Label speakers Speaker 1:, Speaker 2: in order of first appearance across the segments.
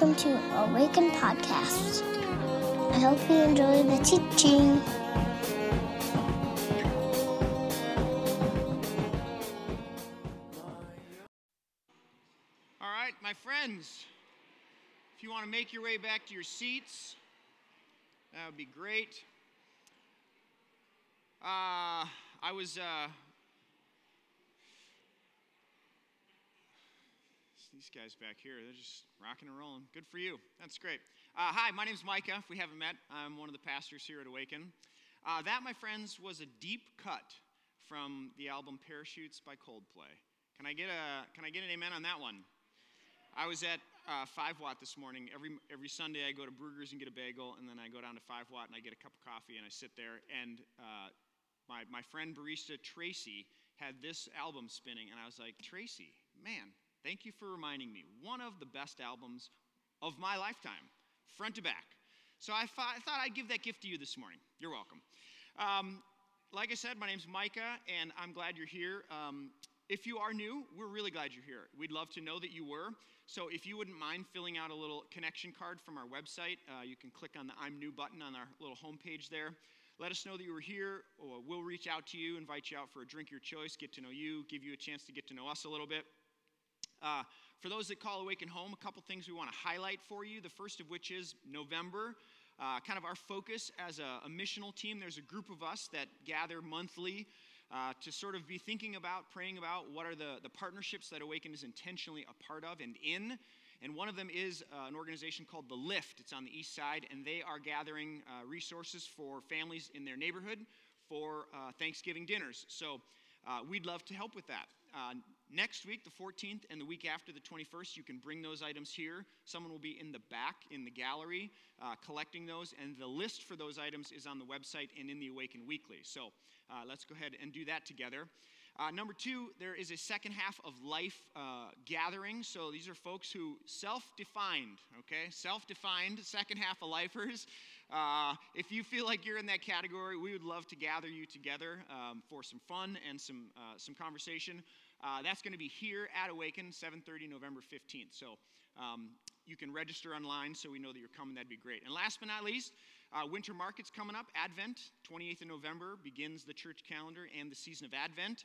Speaker 1: welcome to Awaken Podcast. I hope you enjoy the teaching.
Speaker 2: All right, my friends, if you want to make your way back to your seats, that would be great. Uh, I was. Uh, these guys back here, they're just rocking and rolling. Good for you. That's great. Uh, hi, my name's Micah. If we haven't met, I'm one of the pastors here at Awaken. Uh, that, my friends, was a deep cut from the album Parachutes by Coldplay. Can I get a Can I get an amen on that one? I was at uh, Five Watt this morning. Every every Sunday, I go to Bruegger's and get a bagel, and then I go down to Five Watt and I get a cup of coffee and I sit there. And uh, my my friend barista Tracy had this album spinning, and I was like, Tracy, man, thank you for reminding me. One of the best albums of my lifetime, front to back. So I thought, I'd give that gift to you this morning. You're welcome. Um, like I said, my name's Micah, and I'm glad you're here. Um, if you are new, we're really glad you're here. We'd love to know that you were. So if you wouldn't mind filling out a little connection card from our website, uh, you can click on the I'm New button on our little homepage there. Let us know that you were here. We'll reach out to you, invite you out for a drink your choice, get to know you, give you a chance to get to know us a little bit. Uh, for those that call Awaken Home, a couple things we want to highlight for you. The first of which is November. Uh, kind of our focus as a, a, missional team. There's a group of us that gather monthly uh, to sort of be thinking about, praying about what are the, the partnerships that Awaken is intentionally a part of and in. And one of them is uh, an organization called The Lift. It's on the east side, and they are gathering uh, resources for families in their neighborhood for uh, Thanksgiving dinners. So uh, we'd love to help with that. Next week, the 14th, and the week after, the 21st, you can bring those items here. Someone will be in the back in the gallery uh, collecting those, and the list for those items is on the website and in the Awaken Weekly. So uh, let's go ahead and do that together. Uh, number two, there is a second half of life uh, gathering. So these are folks who self defined, okay? Self defined second half of lifers. Uh, if you feel like you're in that category, we would love to gather you together um, for some fun and some, uh, some conversation. Uh, that's going to be here at Awaken, 7:30, November 15th. So um, you can register online so we know that you're coming. That'd be great. And last but not least, uh, winter market's coming up. Advent, 28th of November, begins the church calendar and the season of Advent.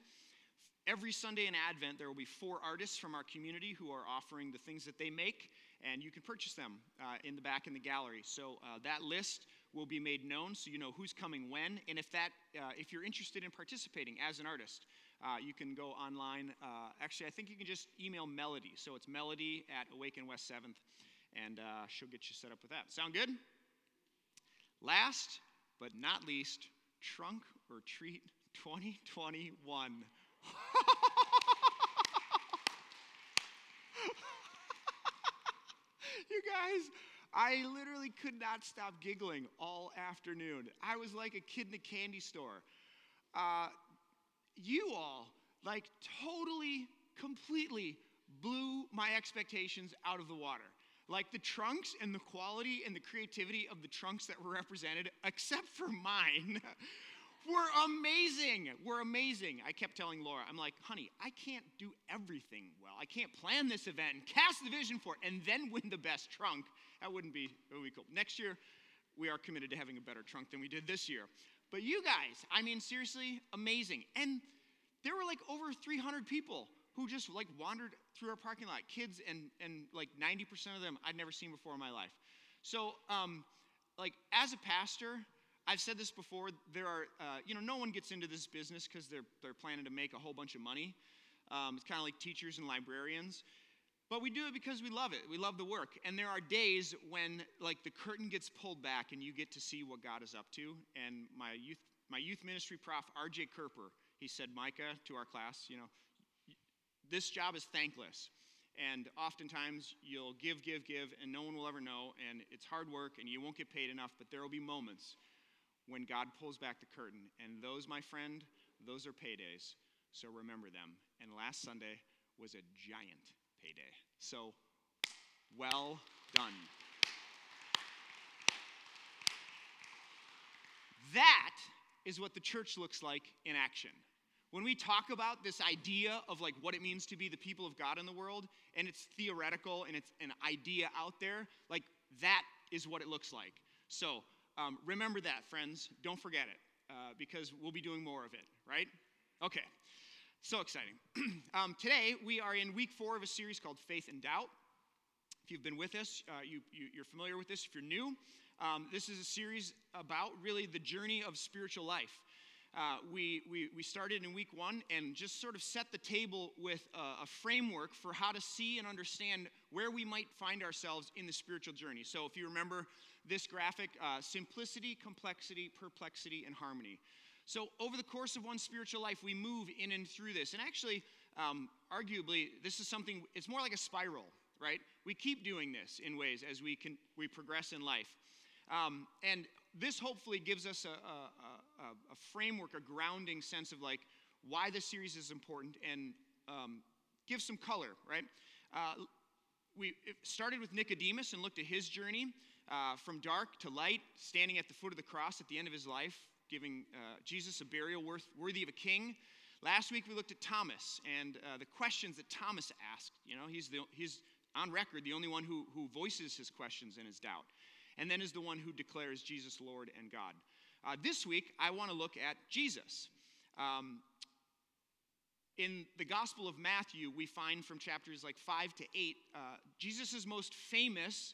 Speaker 2: Every Sunday in Advent, there will be four artists from our community who are offering the things that they make, and you can purchase them uh, in the back in the gallery. So uh, that list will be made known, so you know who's coming when. And if that, uh, if you're interested in participating as an artist, uh, you can go online. Uh, actually, I think you can just email Melody. So it's Melody at Awaken West Seventh, and uh, she'll get you set up with that. Sound good? Last but not least, Trunk or Treat 2021. you guys, I literally could not stop giggling all afternoon. I was like a kid in a candy store. Uh, you all, like, totally, completely blew my expectations out of the water. Like the trunks and the quality and the creativity of the trunks that were represented, except for mine, were amazing. Were amazing. I kept telling Laura, I'm like, honey, I can't do everything well. I can't plan this event and cast the vision for it and then win the best trunk. That wouldn't be, that would be cool. Next year, we are committed to having a better trunk than we did this year. But you guys, I mean, seriously, amazing. And there were like over 300 people who just like wandered through our parking lot, kids and, and like 90% of them I'd never seen before in my life. So, um, like, as a pastor, I've said this before, there are, uh, you know, no one gets into this business because they're, they're planning to make a whole bunch of money. Um, it's kind of like teachers and librarians. But we do it because we love it. We love the work. And there are days when like the curtain gets pulled back and you get to see what God is up to. And my youth my youth ministry prof, RJ Kerper, he said, Micah, to our class, you know, this job is thankless. And oftentimes you'll give, give, give, and no one will ever know, and it's hard work, and you won't get paid enough, but there will be moments when God pulls back the curtain. And those, my friend, those are paydays. So remember them. And last Sunday was a giant payday. So, well done. That is what the church looks like in action. when we talk about this idea of like what it means to be the people of God in the world, and it's theoretical and it's an idea out there, like that is what it looks like. So um, remember that, friends. Don't forget it uh, because we'll be doing more of it, right? Okay. So exciting. um, today, we are in week four of a series called Faith and Doubt. If you've been with us, uh, you, you, are familiar with this. If you're new, um, this is a series about really the journey of spiritual life. Uh, we, we, we started in week one and just sort of set the table with a, a, framework for how to see and understand where we might find ourselves in the spiritual journey. So, if you remember this graphic uh, simplicity, complexity, perplexity, and harmony. So, over the course of one spiritual life, we move in and through this. And actually, um, arguably, this is something, it's more like a spiral, right? We keep doing this in ways as we, can, we progress in life. Um, and this hopefully gives us a, a, a, a, framework, a grounding sense of like why this series is important and um, give some color, right? Uh, we started with Nicodemus and looked at his journey uh, from dark to light, standing at the foot of the cross at the end of his life, giving uh, Jesus a burial worth, worthy of a king. Last week we looked at Thomas and uh, the questions that Thomas asked. You know, he's, the, he's on record the only one who, who voices his questions and his doubt and then is the one who declares Jesus Lord and God. Uh, this week, I want to look at Jesus. Um, in the Gospel of Matthew, we find from chapters like 5 to 8, uh, Jesus' most famous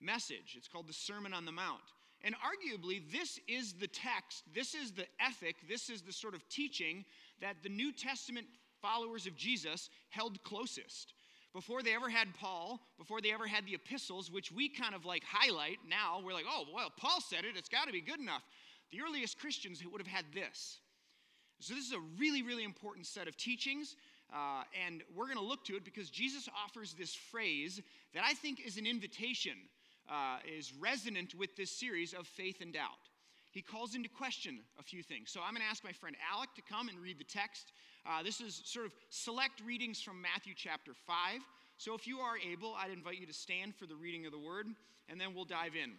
Speaker 2: message. It's called the Sermon on the Mount. And arguably, this is the text, this is the ethic, this is the sort of teaching that the New Testament followers of Jesus held closest before they ever had Paul, before they ever had the epistles, which we kind of like highlight now, we're like, oh, well, Paul said it, it's got to be good enough. The earliest Christians would have had this. So, this is a really, really important set of teachings, uh, and we're going to look to it because Jesus offers this phrase that I think is an invitation, uh, is resonant with this series of faith and doubt. He calls into question a few things. So, I'm going to ask my friend Alec to come and read the text uh, this is sort of select readings from Matthew chapter 5. So if you are able, I'd invite you to stand for the reading of the word, and then we'll dive in.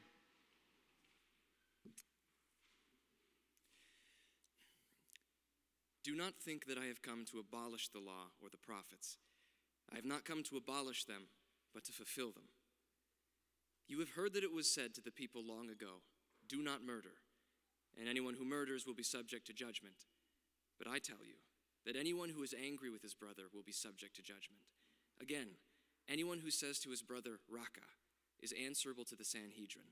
Speaker 3: Do not think that I have come to abolish the law or the prophets. I have not come to abolish them, but to fulfill them. You have heard that it was said to the people long ago Do not murder, and anyone who murders will be subject to judgment. But I tell you, that anyone who is angry with his brother will be subject to judgment. Again, anyone who says to his brother, Raca, is answerable to the Sanhedrin.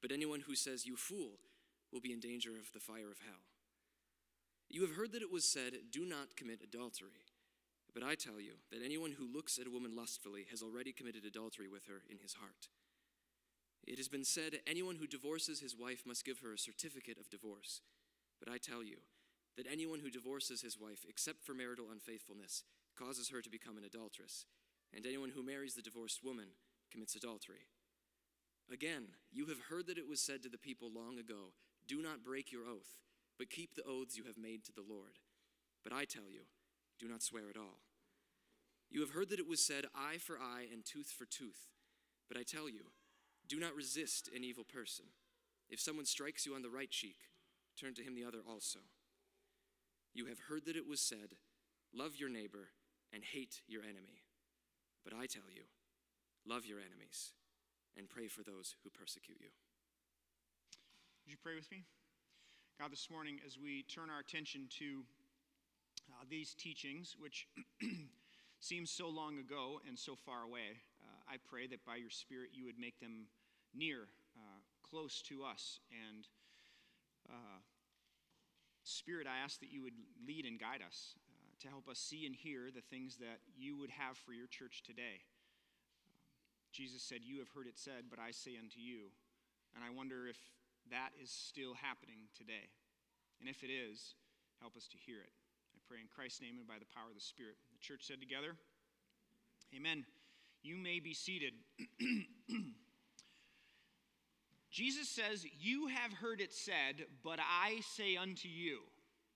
Speaker 3: But anyone who says, You fool, will be in danger of the fire of hell. You have heard that it was said, Do not commit adultery. But I tell you that anyone who looks at a woman lustfully has already committed adultery with her in his heart. It has been said, Anyone who divorces his wife must give her a certificate of divorce. But I tell you, that anyone who divorces his wife, except for marital unfaithfulness, causes her to become an adulteress, and anyone who marries the divorced woman commits adultery. Again, you have heard that it was said to the people long ago Do not break your oath, but keep the oaths you have made to the Lord. But I tell you, do not swear at all. You have heard that it was said, Eye for eye and tooth for tooth. But I tell you, do not resist an evil person. If someone strikes you on the right cheek, turn to him the other also. You have heard that it was said, Love your neighbor and hate your enemy. But I tell you, love your enemies and pray for those who persecute you.
Speaker 2: Would you pray with me? God, this morning, as we turn our attention to uh, these teachings, which seem so long ago and so far away, uh, I pray that by your Spirit you would make them near, uh, close to us, and uh, Spirit, I ask that you would lead and guide us uh, to help us see and hear the things that you would have for your church today. Um, Jesus said, You have heard it said, but I say unto you. And I wonder if that is still happening today. And if it is, help us to hear it. I pray in Christ's name and by the power of the Spirit. The church said together, Amen. You may be seated. Jesus says, You have heard it said, but I say unto you.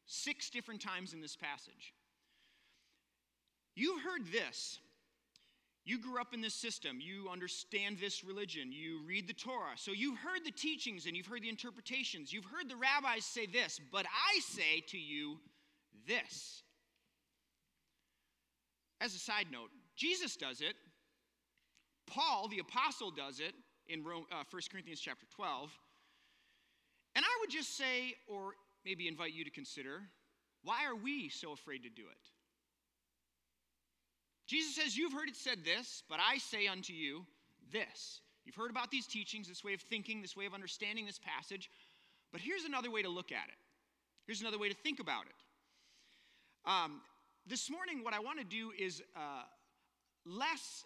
Speaker 2: Six different times in this passage. You've heard this. You grew up in this system. You understand this religion. You read the Torah. So you've heard the teachings and you've heard the interpretations. You've heard the rabbis say this, but I say to you this. as a side note, Jesus does it. Paul, the apostle, does it in Rome, uh, 1 Corinthians chapter 12. And I would just say, or maybe invite you to consider, why are we so afraid to do it? Jesus says, You've heard it said this, but I say unto you this. You've heard about these teachings, this way of thinking, this way of understanding this passage, but here's another way to look at it. Here's another way to think about it. Um, this morning, what I want to do is uh, less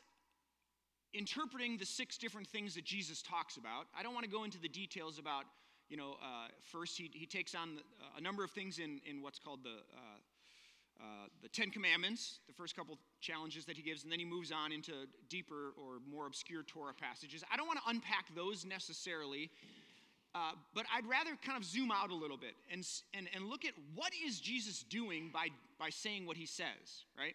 Speaker 2: interpreting the six different things that Jesus talks about. I don't want to go into the details about, you know, uh, first he, he takes on the, uh, a number of things in, in what's called the, uh, uh, the Ten Commandments, the first couple challenges that he gives, and then he moves on into deeper or more obscure Torah passages. I don't want to unpack those necessarily. Uh, but I'd rather kind of zoom out a little bit and, and, and look at what is Jesus doing by, by saying what he says, right?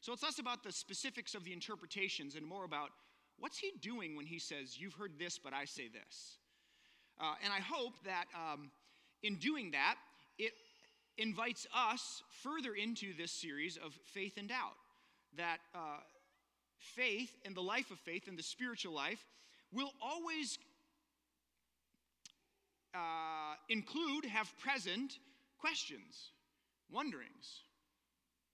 Speaker 2: So it's less about the specifics of the interpretations and more about what's he doing when he says, You've heard this, but I say this. Uh, and I hope that um, in doing that, it invites us further into this series of faith and doubt. That uh, faith and the life of faith and the spiritual life will always uh, include, have present questions, wonderings.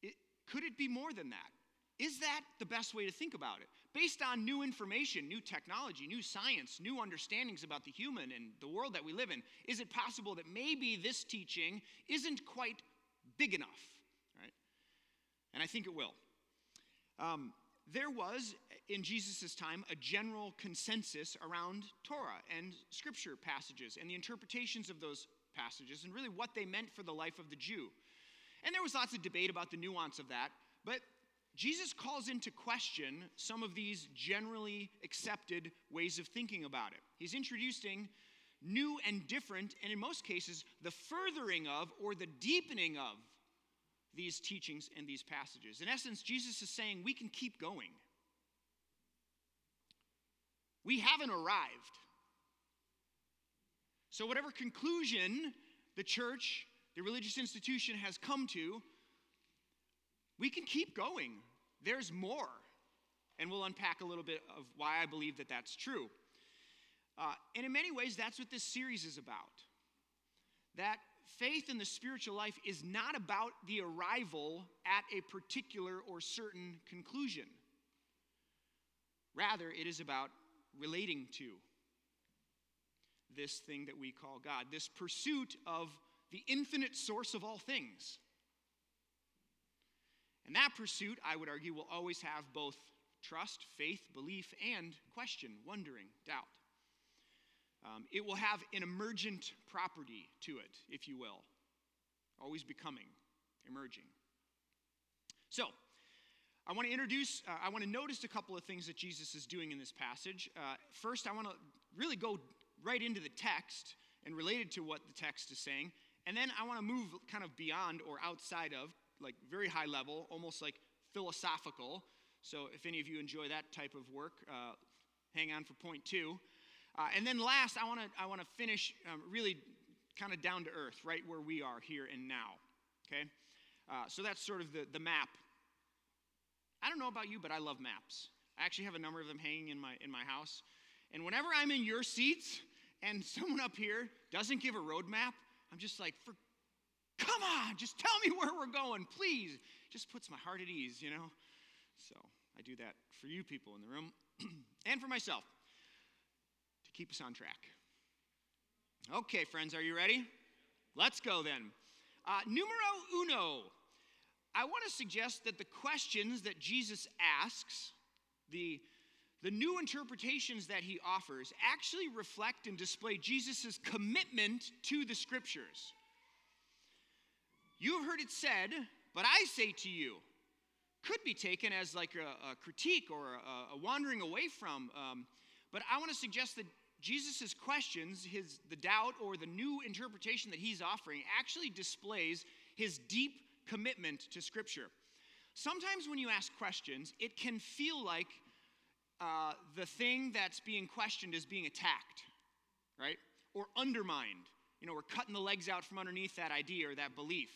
Speaker 2: It, could it be more than that? Is that the best way to think about it? Based on new information, new technology, new science, new understandings about the human and the world that we live in, is it possible that maybe this teaching isn't quite big enough? Right? And I think it will. Um, there was in Jesus' time a general consensus around Torah and scripture passages and the interpretations of those passages and really what they meant for the life of the Jew. And there was lots of debate about the nuance of that, but Jesus calls into question some of these generally accepted ways of thinking about it. He's introducing new and different, and in most cases, the furthering of or the deepening of these teachings and these passages. In essence, Jesus is saying we can keep going. We haven't arrived. So, whatever conclusion the church, the religious institution has come to, we can keep going. There's more. And we'll unpack a little bit of why I believe that that's true. Uh, and in many ways, that's what this series is about. That faith in the spiritual life is not about the arrival at a particular or certain conclusion. Rather, it is about relating to this thing that we call God, this pursuit of the infinite source of all things. And that pursuit, I would argue, will always have both trust, faith, belief, and question, wondering, doubt. Um, it will have an emergent property to it, if you will, always becoming, emerging. So, I want to introduce, uh, I want to notice a couple of things that Jesus is doing in this passage. Uh, first, I want to really go right into the text and related to what the text is saying. And then I want to move kind of beyond or outside of, like very high level, almost like philosophical. So if any of you enjoy that type of work, uh, hang on for point two. Uh, and then last, I want to I want to finish um, really kind of down to earth, right where we are here and now. Okay, uh, so that's sort of the the map. I don't know about you, but I love maps. I actually have a number of them hanging in my in my house. And whenever I'm in your seats and someone up here doesn't give a road map, I'm just like, for come on, just tell me where we're going, please. Just puts my heart at ease, you know. So I do that for you people in the room and for myself to keep us on track. Okay, friends, are you ready? Let's go then. Uh, numero uno. I want to suggest that the questions that Jesus asks, the, the new interpretations that he offers, actually reflect and display Jesus' commitment to the scriptures. You have heard it said, but I say to you, could be taken as like a, a critique or a, a, wandering away from. Um, but I want to suggest that Jesus' questions, his, the doubt or the new interpretation that he's offering, actually displays his deep commitment to Scripture. Sometimes when you ask questions, it can feel like uh, the thing that's being questioned is being attacked, right? Or undermined. You know, we're cutting the legs out from underneath that idea or that belief.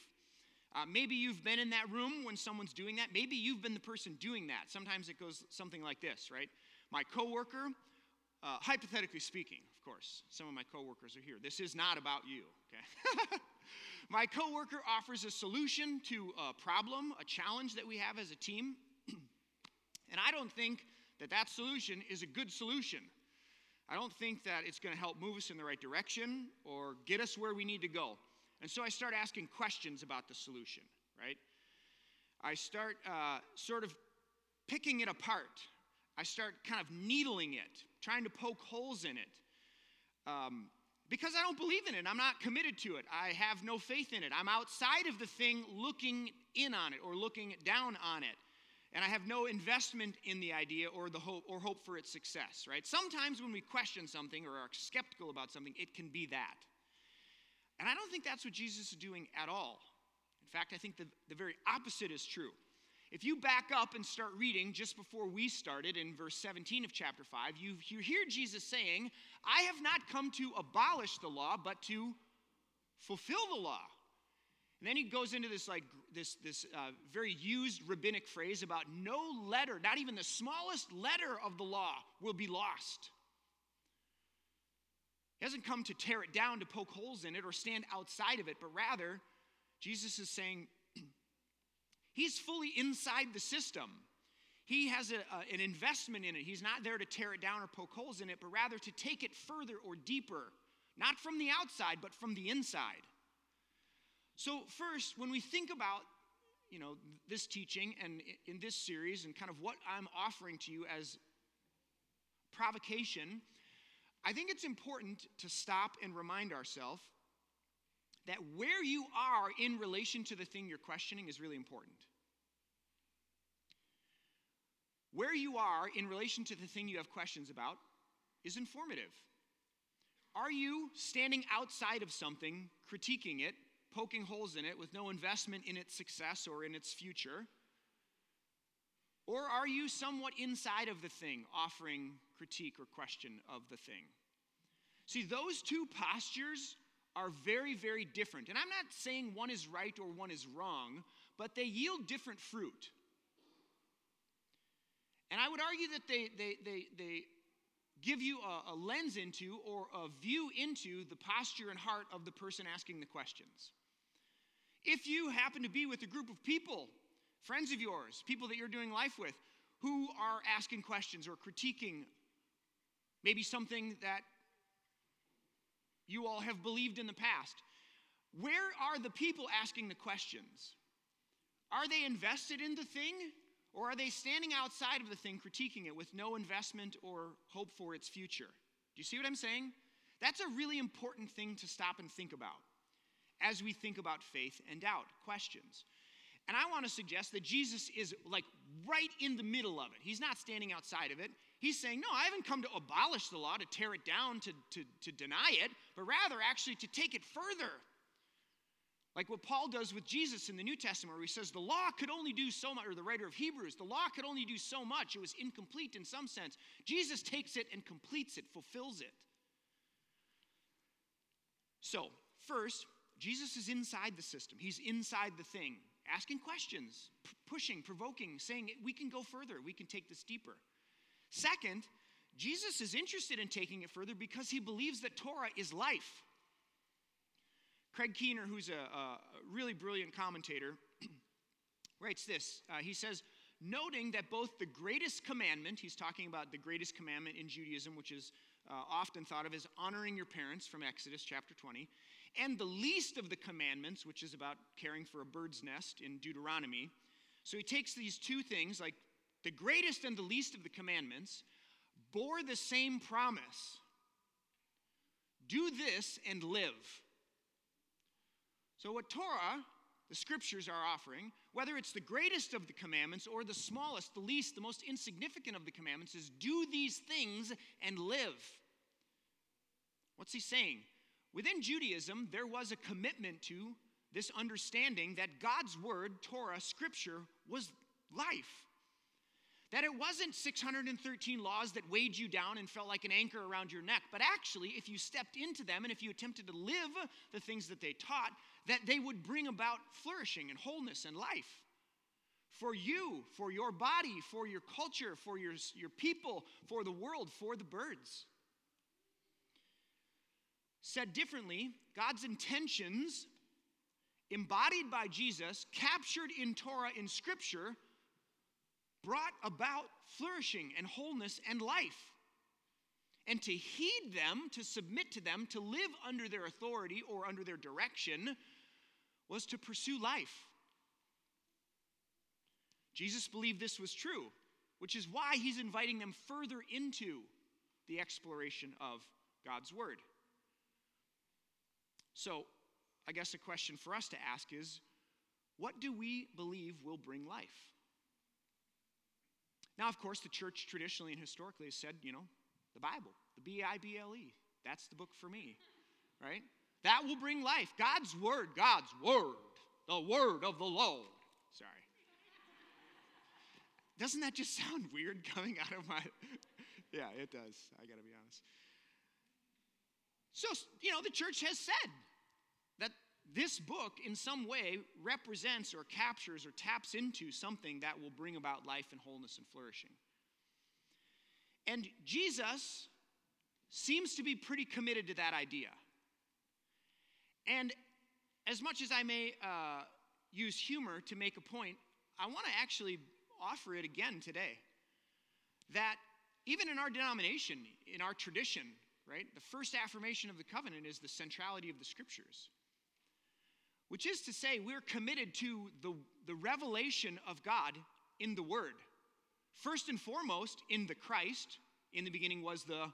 Speaker 2: Uh, maybe you've been in that room when someone's doing that. Maybe you've been the person doing that. Sometimes it goes something like this, right? My coworker, uh, hypothetically speaking, of course, some of my coworkers are here. This is not about you, okay? my coworker offers a solution to a problem, a challenge that we have as a team, and I don't think that that solution is a good solution. I don't think that it's going to help move us in the right direction or get us where we need to go. And so I start asking questions about the solution, right? I start uh, sort of picking it apart. I start kind of needling it, trying to poke holes in it. Um, because I don't believe in it. I'm not committed to it. I have no faith in it. I'm outside of the thing looking in on it or looking down on it and I have no investment in the idea or the hope or hope for its success, right? Sometimes when we question something or are skeptical about something, it can be that. And I don't think that's what Jesus is doing at all. In fact, I think the, the very opposite is true. If you back up and start reading just before we started in verse 17 of chapter 5, you, you hear Jesus saying, I have not come to abolish the law, but to fulfill the law. And then he goes into this like this this uh, very used rabbinic phrase about no letter, not even the smallest letter of the law, will be lost. Hasn't come to tear it down to poke holes in it or stand outside of it, but rather, Jesus is saying he's fully inside the system. He has a, a, an investment in it. He's not there to tear it down or poke holes in it, but rather to take it further or deeper, not from the outside, but from the inside. So, first, when we think about you know this teaching and in this series and kind of what I'm offering to you as provocation, I think it's important to stop and remind ourselves that where you are in relation to the thing you're questioning is really important. Where you are in relation to the thing you have questions about is informative. Are you standing outside of something, critiquing it, poking holes in it with no investment in its success or in its future? Or are you somewhat inside of the thing, offering critique or question of the thing? See, those two postures are very, very different. And I'm not saying one is right or one is wrong, but they yield different fruit. And I would argue that they, they, they, they give you a, a lens into or a view into the posture and heart of the person asking the questions. If you happen to be with a group of people, friends of yours, people that you're doing life with, who are asking questions or critiquing maybe something that you all have believed in the past, where are the people asking the questions? Are they invested in the thing? Or are they standing outside of the thing, critiquing it with no investment or hope for its future? Do you see what I'm saying? That's a really important thing to stop and think about as we think about faith and doubt questions. And I want to suggest that Jesus is like right in the middle of it. He's not standing outside of it. He's saying, No, I haven't come to abolish the law, to tear it down, to, to, to deny it, but rather actually to take it further. Like what Paul does with Jesus in the New Testament, where he says the law could only do so much, or the writer of Hebrews, the law could only do so much. It was incomplete in some sense. Jesus takes it and completes it, fulfills it. So, first, Jesus is inside the system, he's inside the thing, asking questions, p- pushing, provoking, saying, we can go further, we can take this deeper. Second, Jesus is interested in taking it further because he believes that Torah is life. Craig Keener, who's a, a really brilliant commentator, writes this. Uh, he says, noting that both the greatest commandment, he's talking about the greatest commandment in Judaism, which is uh, often thought of as honoring your parents from Exodus chapter 20, and the least of the commandments, which is about caring for a bird's nest in Deuteronomy. So he takes these two things, like the greatest and the least of the commandments, bore the same promise do this and live. So, what Torah, the scriptures, are offering, whether it's the greatest of the commandments or the smallest, the least, the most insignificant of the commandments, is do these things and live. What's he saying? Within Judaism, there was a commitment to this understanding that God's word, Torah, scripture, was life. That it wasn't 613 laws that weighed you down and felt like an anchor around your neck, but actually, if you stepped into them and if you attempted to live the things that they taught, that they would bring about flourishing and wholeness and life for you, for your body, for your culture, for your, your people, for the world, for the birds. Said differently, God's intentions, embodied by Jesus, captured in Torah in Scripture, brought about flourishing and wholeness and life. And to heed them, to submit to them, to live under their authority or under their direction, was to pursue life. Jesus believed this was true, which is why he's inviting them further into the exploration of God's Word. So, I guess a question for us to ask is what do we believe will bring life? Now, of course, the church traditionally and historically has said, you know, the Bible, the B I B L E, that's the book for me, right? That will bring life. God's Word, God's Word, the Word of the Lord. Sorry. Doesn't that just sound weird coming out of my. yeah, it does. I got to be honest. So, you know, the church has said this book, in some way, represents or captures or taps into something that will bring about life and wholeness and flourishing. And Jesus seems to be pretty committed to that idea. And as much as I may uh, use humor to make a point, I want to actually offer it again today. That even in our denomination, in our tradition, right, the first affirmation of the covenant is the centrality of the scriptures. Which is to say, we're committed to the, the revelation of God in the Word. First and foremost, in the Christ, in the beginning was the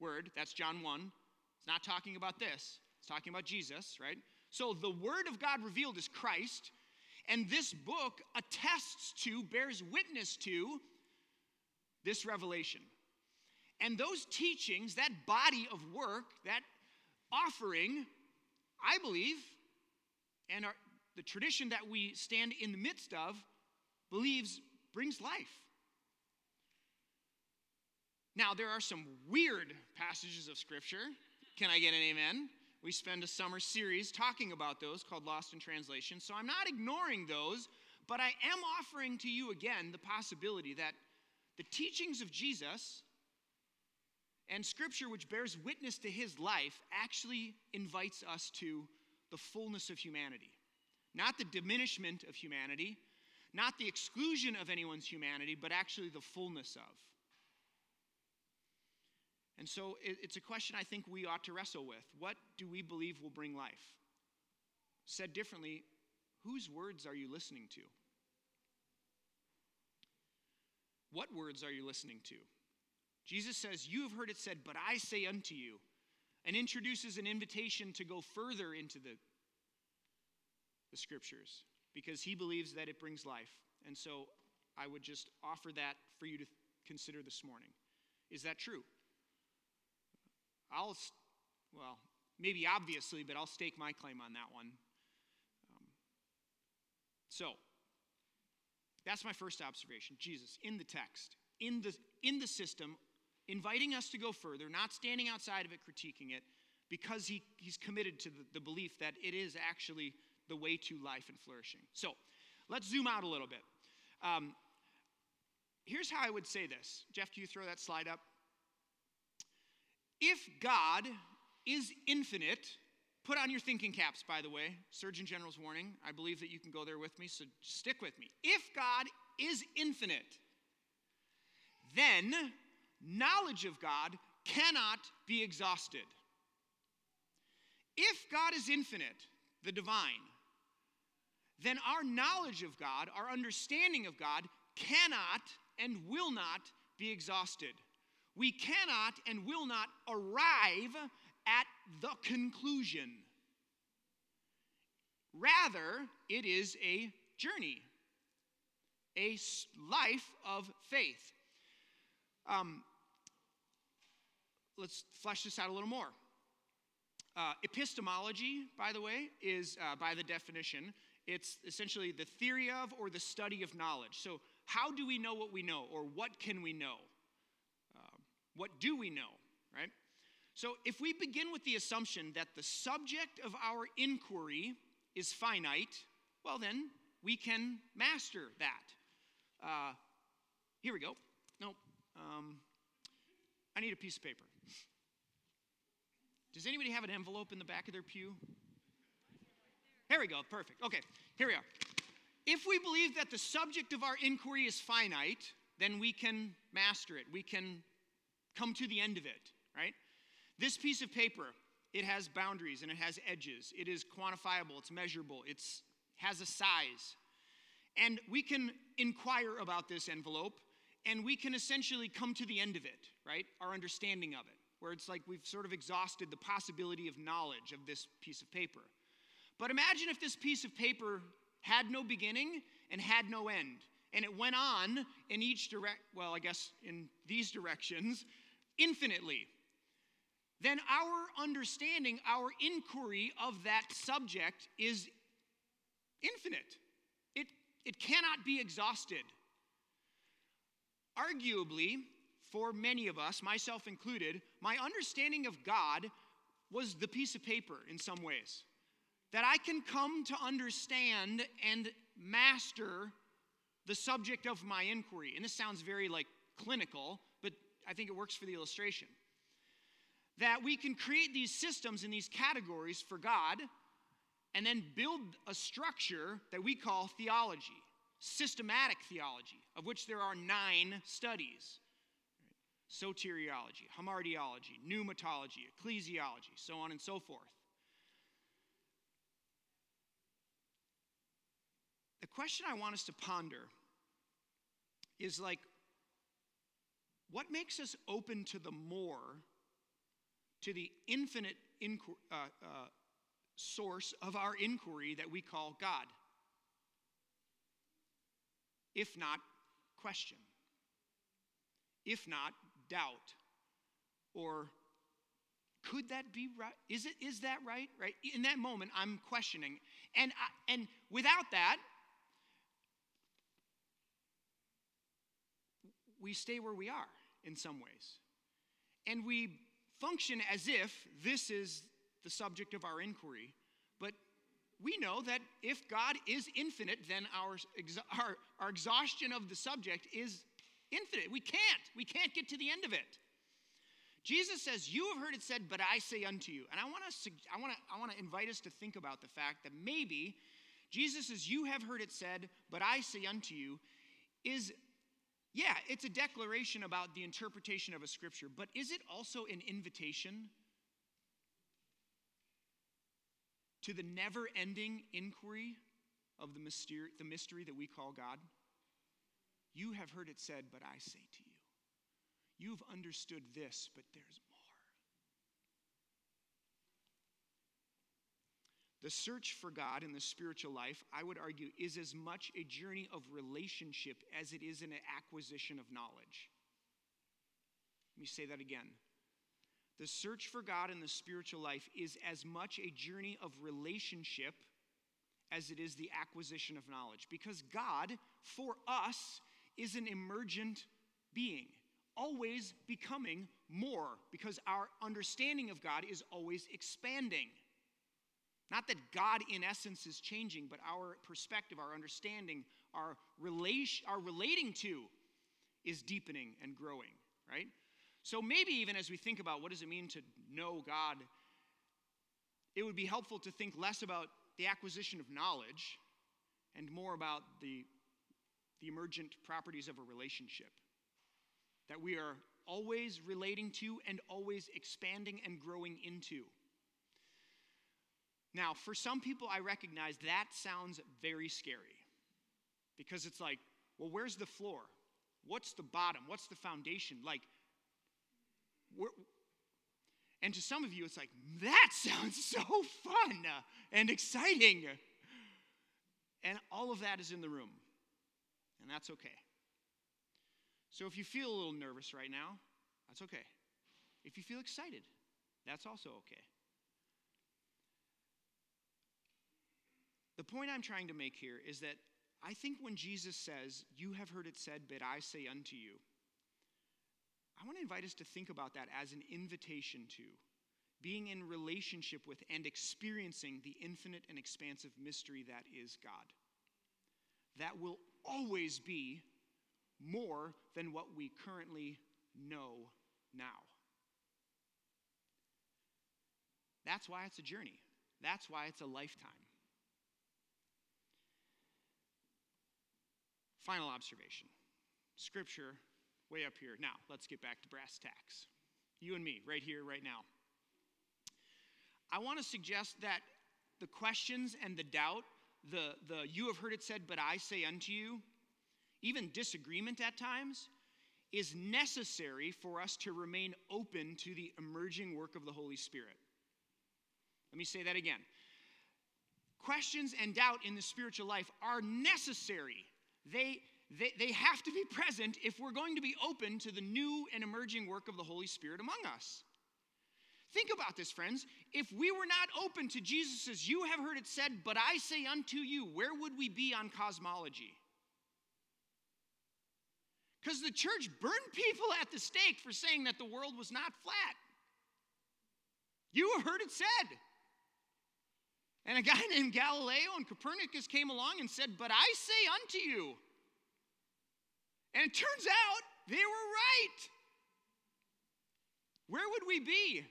Speaker 2: Word. That's John 1. It's not talking about this, it's talking about Jesus, right? So the Word of God revealed is Christ. And this book attests to, bears witness to this revelation. And those teachings, that body of work, that offering, I believe, and our, the tradition that we stand in the midst of, believes brings life. Now, there are some weird passages of Scripture. Can I get an amen? We spend a summer series talking about those called Lost in Translation. So I'm not ignoring those, but I am offering to you again the possibility that the teachings of Jesus and scripture which bears witness to his life actually invites us to the fullness of humanity. Not the diminishment of humanity, not the exclusion of anyone's humanity, but actually the fullness of. And so it's a question I think we ought to wrestle with. What do we believe will bring life? Said differently, whose words are you listening to? What words are you listening to? Jesus says, You have heard it said, but I say unto you, and introduces an invitation to go further into the, the scriptures because he believes that it brings life. And so I would just offer that for you to consider this morning. Is that true? I'll, well, maybe obviously, but I'll stake my claim on that one. Um, so, that's my first observation. Jesus in the text, in the, in the system, inviting us to go further, not standing outside of it, critiquing it, because he, he's committed to the, the belief that it is actually the way to life and flourishing. So, let's zoom out a little bit. Um, here's how I would say this. Jeff, can you throw that slide up? If God is infinite, put on your thinking caps, by the way, Surgeon General's warning. I believe that you can go there with me, so stick with me. If God is infinite, then knowledge of God cannot be exhausted. If God is infinite, the divine, then our knowledge of God, our understanding of God, cannot and will not be exhausted we cannot and will not arrive at the conclusion. Rather, it is a journey, a life of faith. Um, let's flesh this out a little more. Uh, epistemology, by the way, is uh, by the definition, it's essentially the theory of or the study of knowledge. So, how do we know what we know, or what can we know? Uh, what do we know, right? So if we begin with the assumption that the subject of our inquiry is finite, well, then we can master that. Uh, here we go. No, um, I need a piece of paper. Does anybody have an envelope in the back of their pew? Here we go, perfect. Okay, here we are. If we believe that the subject of our inquiry is finite, then we can master it. We can come to the end of it, right? This piece of paper, it has boundaries and it has edges. It is quantifiable, it's measurable, it has a size. And we can inquire about this envelope and we can essentially come to the end of it, right? Our understanding of it, where it's like we've sort of exhausted the possibility of knowledge of this piece of paper. But imagine if this piece of paper had no beginning and had no end, and it went on in each direct, well, I guess in these directions, infinitely. Then our understanding, our inquiry of that subject is infinite. It, it cannot be exhausted. Arguably, for many of us, myself included, my understanding of God was the piece of paper in some ways that I can come to understand and master the subject of my inquiry. And this sounds very like clinical, but I think it works for the illustration. That we can create these systems and these categories for God and then build a structure that we call theology, systematic theology, of which there are nine studies soteriology, hamartiology, pneumatology, ecclesiology, so on and so forth. the question I want us to ponder is like, what makes us open to the more, to the infinite inqu- uh, uh, source of our inquiry that we call God? If not question, if not doubt, or could that be right? Is it is that right? Right? In that moment, I'm questioning, and I, and without that, we stay where we are in some ways. And we function as if this is the subject of our inquiry. But we know that if God is infinite, then our, our, our exhaustion of the subject is infinite. We can't. We can't get to the end of it. Jesus says, You have heard it said, but I say unto you. And I want to I want to I want to invite us to think about the fact that maybe Jesus says, You have heard it said, but I say unto you, is yeah, it's a declaration about the interpretation of a scripture, but is it also an invitation to the never ending inquiry of the mystery, the mystery that we call God? You have heard it said, but I say to you. You've understood this, but there's more. The search for God in the spiritual life, I would argue, is as much a journey of relationship as it is an acquisition of knowledge. Let me say that again. The search for God in the spiritual life is as much a journey of relationship as it is the acquisition of knowledge. Because God, for us, is an emergent being, always becoming more, because our understanding of God is always expanding. Not that God, in essence, is changing, but our perspective, our understanding, our, relation, our relating to is deepening and growing, right? So maybe even as we think about what does it mean to know God, it would be helpful to think less about the acquisition of knowledge and more about the, the emergent properties of a relationship. That we are always relating to and always expanding and growing into. Now, for some people, I recognize that sounds very scary because it's like, well, where's the floor? What's the bottom? What's the foundation? Like, and to some of you, it's like, that sounds so fun and exciting. And all of that is in the room, and that's okay. So if you feel a little nervous right now, that's okay. If you feel excited, that's also okay. The point I'm trying to make here is that I think when Jesus says, You have heard it said, but I say unto you, I want to invite us to think about that as an invitation to being in relationship with and experiencing the infinite and expansive mystery that is God. That will always be more than what we currently know now. That's why it's a journey. That's why it's a lifetime. Final observation Scripture, way up here. Now, let's get back to brass tacks. You and me, right here, right now. I want to suggest that the questions and the doubt, the, the you have heard it said, but I say unto you, even disagreement at times, is necessary for us to remain open to the emerging work of the Holy Spirit. Let me say that again. Questions and doubt in the spiritual life are necessary. They, they, they have to be present if we're going to be open to the new and emerging work of the Holy Spirit among us. Think about this, friends. If we were not open to Jesus' as you have heard it said, but I say unto you, where would we be on cosmology? Because the church burned people at the stake for saying that the world was not flat. You have heard it said. And a guy named Galileo and Copernicus came along and said, But I say unto you. And it turns out they were right. Where would we be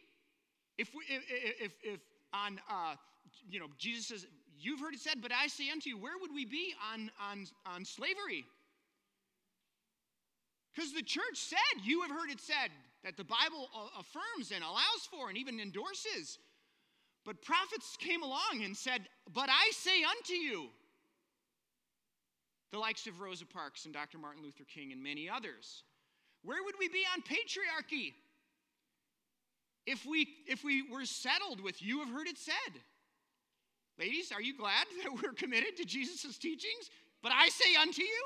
Speaker 2: if, we, if, if, on, uh, you know, Jesus says, You've heard it said, but I say unto you, where would we be on, on, on slavery? Because the church said, You have heard it said, that the Bible affirms and allows for and even endorses. But prophets came along and said, But I say unto you, the likes of Rosa Parks and Dr. Martin Luther King and many others. Where would we be on patriarchy if we, if we were settled with you have heard it said? Ladies, are you glad that we're committed to Jesus' teachings? But I say unto you,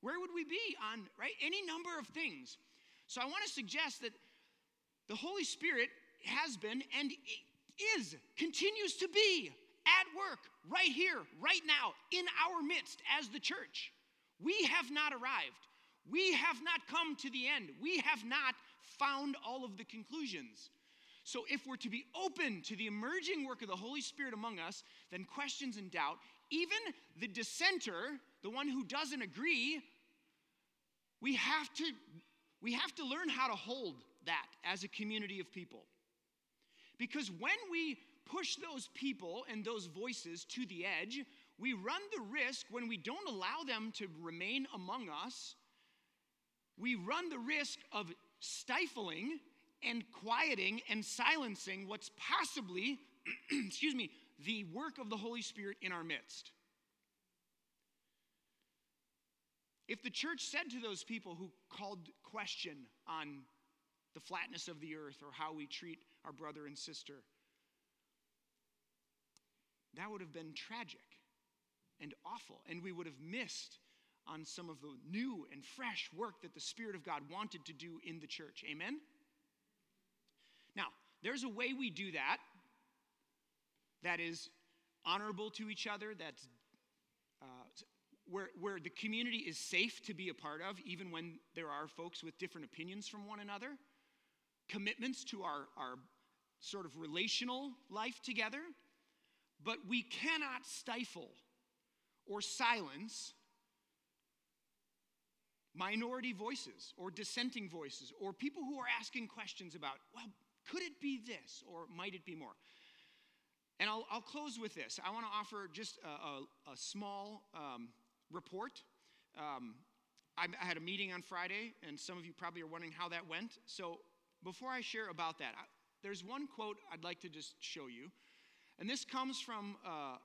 Speaker 2: where would we be on, right? Any number of things. So I want to suggest that the Holy Spirit has been and is, continues to be at work right here, right now, in our midst as the church. We have not arrived. We have not come to the end. We have not found all of the conclusions. So, if we're to be open to the emerging work of the Holy Spirit among us, then questions and doubt, even the dissenter, the one who doesn't agree, we have to, we have to learn how to hold that as a community of people. Because when we push those people and those voices to the edge, we run the risk when we don't allow them to remain among us, we run the risk of stifling and quieting and silencing what's possibly, excuse me, the work of the Holy Spirit in our midst. If the church said to those people who called question on the flatness of the earth or how we treat our brother and sister. That would have been tragic and awful, and we would have missed on some of the new and fresh work that the Spirit of God wanted to do in the church. Amen? Now, there's a way we do that that is honorable to each other, that's uh, where, where the community is safe to be a part of, even when there are folks with different opinions from one another commitments to our, our sort of relational life together, but we cannot stifle or silence minority voices or dissenting voices or people who are asking questions about, well, could it be this or might it be more? And I'll, I'll close with this. I want to offer just a, a, a small um, report. Um, I, I had a meeting on Friday, and some of you probably are wondering how that went. So before I share about that, I, there's one quote I'd like to just show you. And this comes from uh,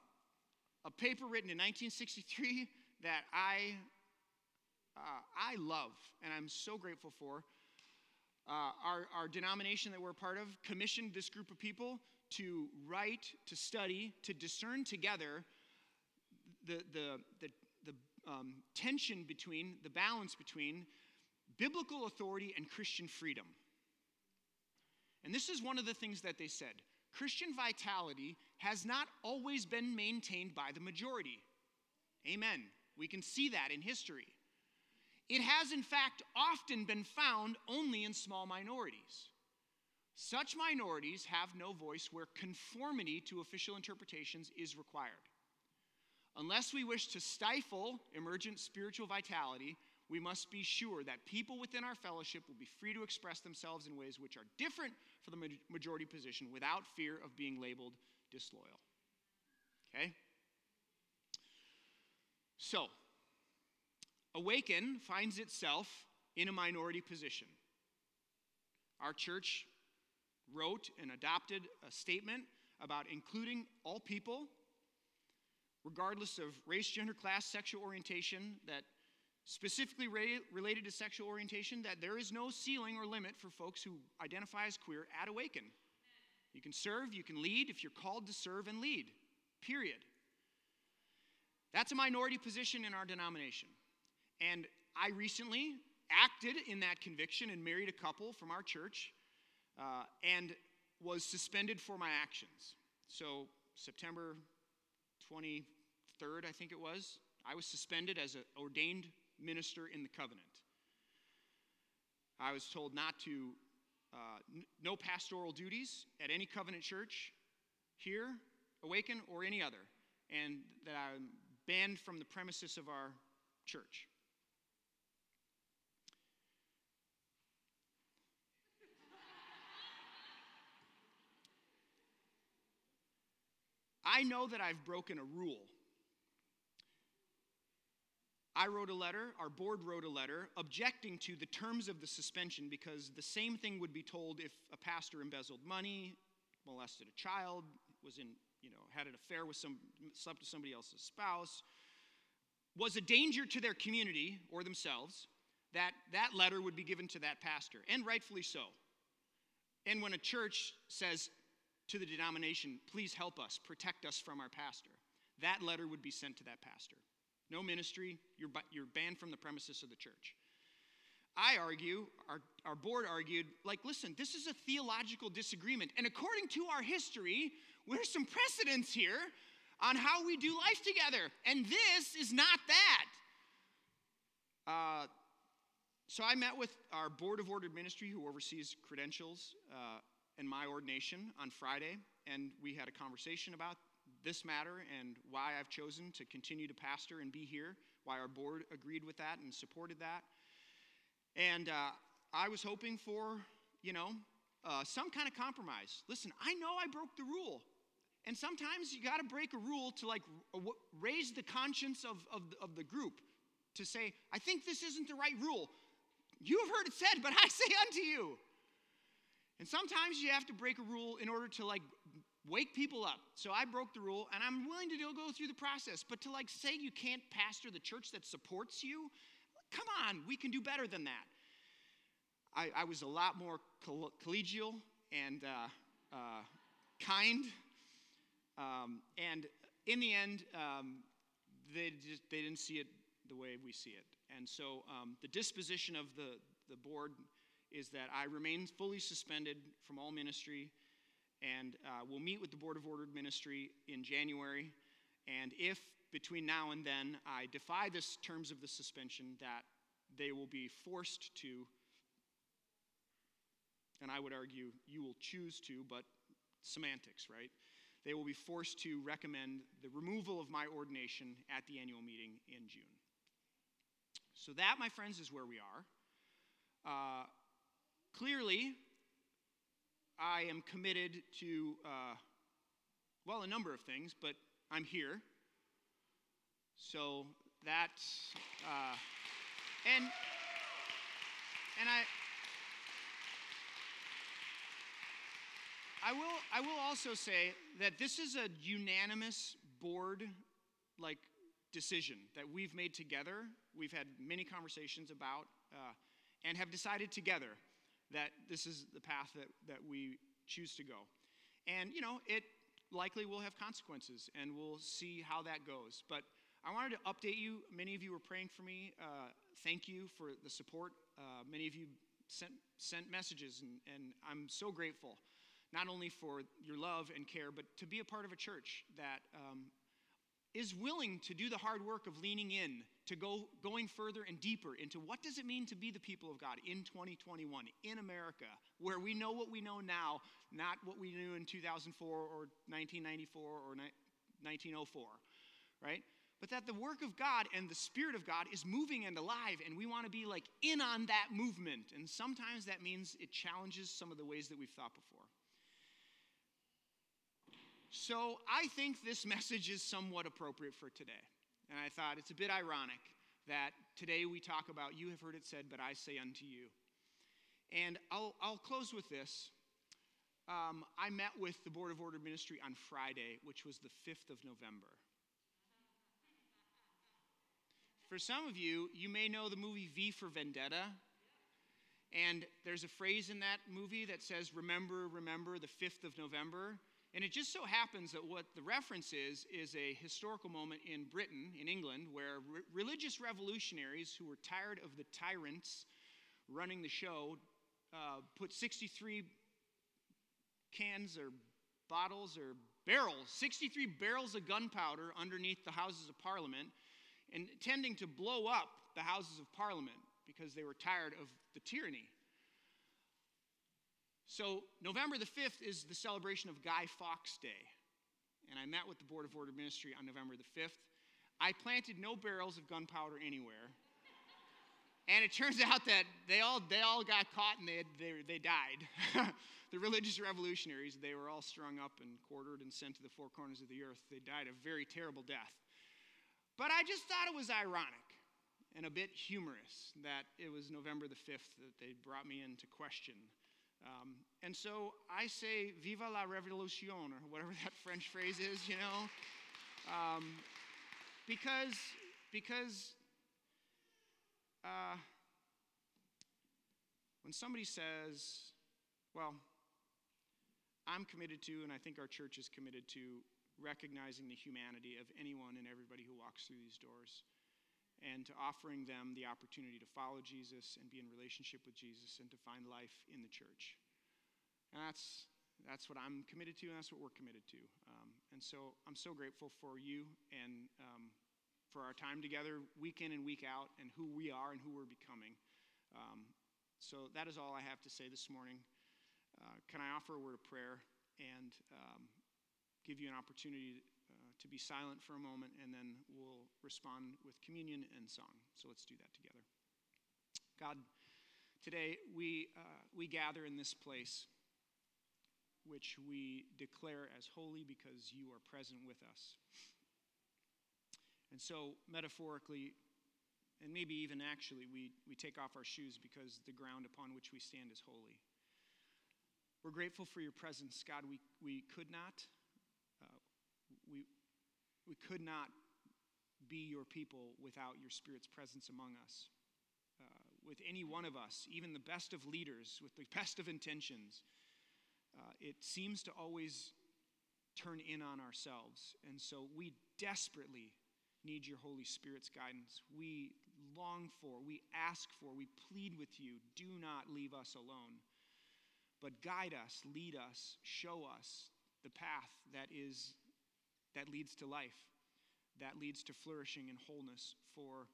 Speaker 2: a paper written in 1963 that I, uh, I love and I'm so grateful for. Uh, our, our denomination that we're part of commissioned this group of people to write, to study, to discern together the, the, the, the um, tension between, the balance between biblical authority and Christian freedom. And this is one of the things that they said Christian vitality has not always been maintained by the majority. Amen. We can see that in history. It has, in fact, often been found only in small minorities. Such minorities have no voice where conformity to official interpretations is required. Unless we wish to stifle emergent spiritual vitality, we must be sure that people within our fellowship will be free to express themselves in ways which are different from the majority position without fear of being labeled disloyal. Okay? So, Awaken finds itself in a minority position. Our church wrote and adopted a statement about including all people, regardless of race, gender, class, sexual orientation, that specifically related to sexual orientation, that there is no ceiling or limit for folks who identify as queer at Awaken. You can serve, you can lead if you're called to serve and lead, period. That's a minority position in our denomination. And I recently acted in that conviction and married a couple from our church uh, and was suspended for my actions. So, September 23rd, I think it was, I was suspended as an ordained minister in the covenant. I was told not to, uh, n- no pastoral duties at any covenant church here, Awaken, or any other, and that I'm banned from the premises of our church. I know that I've broken a rule. I wrote a letter, our board wrote a letter, objecting to the terms of the suspension because the same thing would be told if a pastor embezzled money, molested a child, was in, you know, had an affair with some, slept with somebody else's spouse, was a danger to their community or themselves, that that letter would be given to that pastor, and rightfully so. And when a church says, to the denomination, please help us, protect us from our pastor. That letter would be sent to that pastor. No ministry, you're, you're banned from the premises of the church. I argue, our, our board argued, like, listen, this is a theological disagreement. And according to our history, there's some precedents here on how we do life together. And this is not that. Uh, so I met with our board of ordered ministry who oversees credentials uh, and my ordination on Friday, and we had a conversation about this matter and why I've chosen to continue to pastor and be here, why our board agreed with that and supported that. And uh, I was hoping for, you know, uh, some kind of compromise. Listen, I know I broke the rule. And sometimes you got to break a rule to like raise the conscience of, of, of the group to say, I think this isn't the right rule. You have heard it said, but I say unto you. And sometimes you have to break a rule in order to like wake people up. So I broke the rule and I'm willing to go through the process. But to like say you can't pastor the church that supports you, come on, we can do better than that. I, I was a lot more coll- collegial and uh, uh, kind. Um, and in the end, um, they, just, they didn't see it the way we see it. And so um, the disposition of the, the board is that I remain fully suspended from all ministry and uh, we'll meet with the Board of Ordered Ministry in January. And if between now and then I defy the terms of the suspension, that they will be forced to, and I would argue you will choose to, but semantics, right? They will be forced to recommend the removal of my ordination at the annual meeting in June. So, that, my friends, is where we are. Uh, Clearly, I am committed to, uh, well, a number of things, but I'm here. So that's, uh, and, and I, I will, I will also say that this is a unanimous board like decision that we've made together. We've had many conversations about uh, and have decided together that this is the path that, that we choose to go. And, you know, it likely will have consequences, and we'll see how that goes. But I wanted to update you. Many of you were praying for me. Uh, thank you for the support. Uh, many of you sent, sent messages, and, and I'm so grateful, not only for your love and care, but to be a part of a church that um, is willing to do the hard work of leaning in to go going further and deeper into what does it mean to be the people of God in 2021 in America where we know what we know now not what we knew in 2004 or 1994 or 1904 right? But that the work of God and the spirit of God is moving and alive and we want to be like in on that movement. And sometimes that means it challenges some of the ways that we've thought before. So I think this message is somewhat appropriate for today. And I thought it's a bit ironic that today we talk about, you have heard it said, but I say unto you. And I'll, I'll close with this. Um, I met with the Board of Order Ministry on Friday, which was the 5th of November. For some of you, you may know the movie V for Vendetta. And there's a phrase in that movie that says, Remember, remember the 5th of November. And it just so happens that what the reference is, is a historical moment in Britain, in England, where re- religious revolutionaries who were tired of the tyrants running the show uh, put 63 cans or bottles or barrels, 63 barrels of gunpowder underneath the Houses of Parliament, intending to blow up the Houses of Parliament because they were tired of the tyranny. So, November the 5th is the celebration of Guy Fawkes Day. And I met with the Board of Order Ministry on November the 5th. I planted no barrels of gunpowder anywhere. And it turns out that they all, they all got caught and they, they, they died. the religious revolutionaries, they were all strung up and quartered and sent to the four corners of the earth. They died a very terrible death. But I just thought it was ironic and a bit humorous that it was November the 5th that they brought me in to question um, and so I say, Viva la Revolution, or whatever that French phrase is, you know, um, because, because uh, when somebody says, well, I'm committed to, and I think our church is committed to, recognizing the humanity of anyone and everybody who walks through these doors and to offering them the opportunity to follow Jesus and be in relationship with Jesus and to find life in the church. And that's, that's what I'm committed to, and that's what we're committed to. Um, and so I'm so grateful for you and um, for our time together, week in and week out, and who we are and who we're becoming. Um, so that is all I have to say this morning. Uh, can I offer a word of prayer and um, give you an opportunity to be silent for a moment, and then we'll respond with communion and song. So let's do that together. God, today we, uh, we gather in this place, which we declare as holy because you are present with us. And so, metaphorically, and maybe even actually, we, we take off our shoes because the ground upon which we stand is holy. We're grateful for your presence, God. We, we could not, we could not be your people without your Spirit's presence among us. Uh, with any one of us, even the best of leaders, with the best of intentions, uh, it seems to always turn in on ourselves. And so we desperately need your Holy Spirit's guidance. We long for, we ask for, we plead with you do not leave us alone, but guide us, lead us, show us the path that is that leads to life, that leads to flourishing and wholeness for,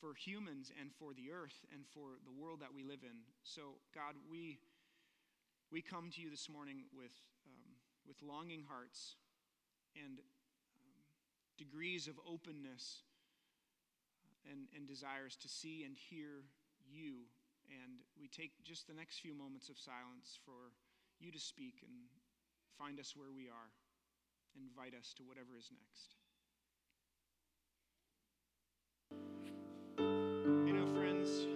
Speaker 2: for humans and for the earth and for the world that we live in. So, God, we, we come to you this morning with, um, with longing hearts and um, degrees of openness and, and desires to see and hear you. And we take just the next few moments of silence for you to speak and find us where we are invite us to whatever is next. You know, friends,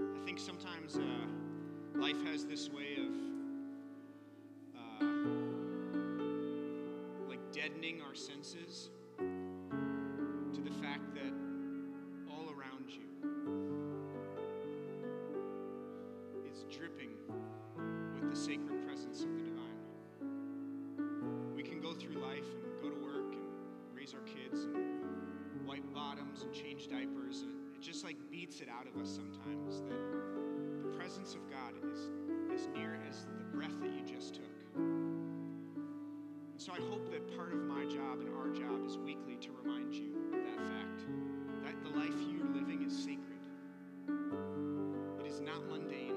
Speaker 2: I think sometimes uh, life has this way of uh, like deadening our senses to the fact that all around you is dripping with the sacred presence of the and change diapers. And it just like beats it out of us sometimes that the presence of God is as near as the breath that you just took. And so I hope that part of my job and our job is weekly to remind you of that fact that the life you're living is sacred, it is not mundane.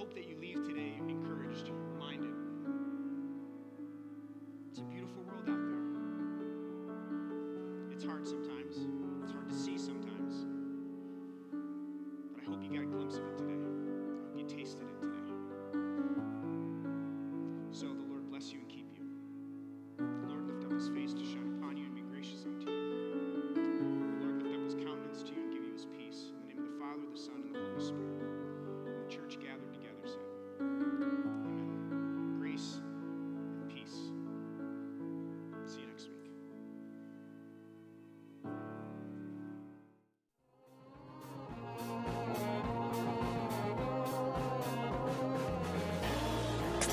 Speaker 2: hope that you leave today encouraged, reminded. It's a beautiful world out there. It's hard sometimes.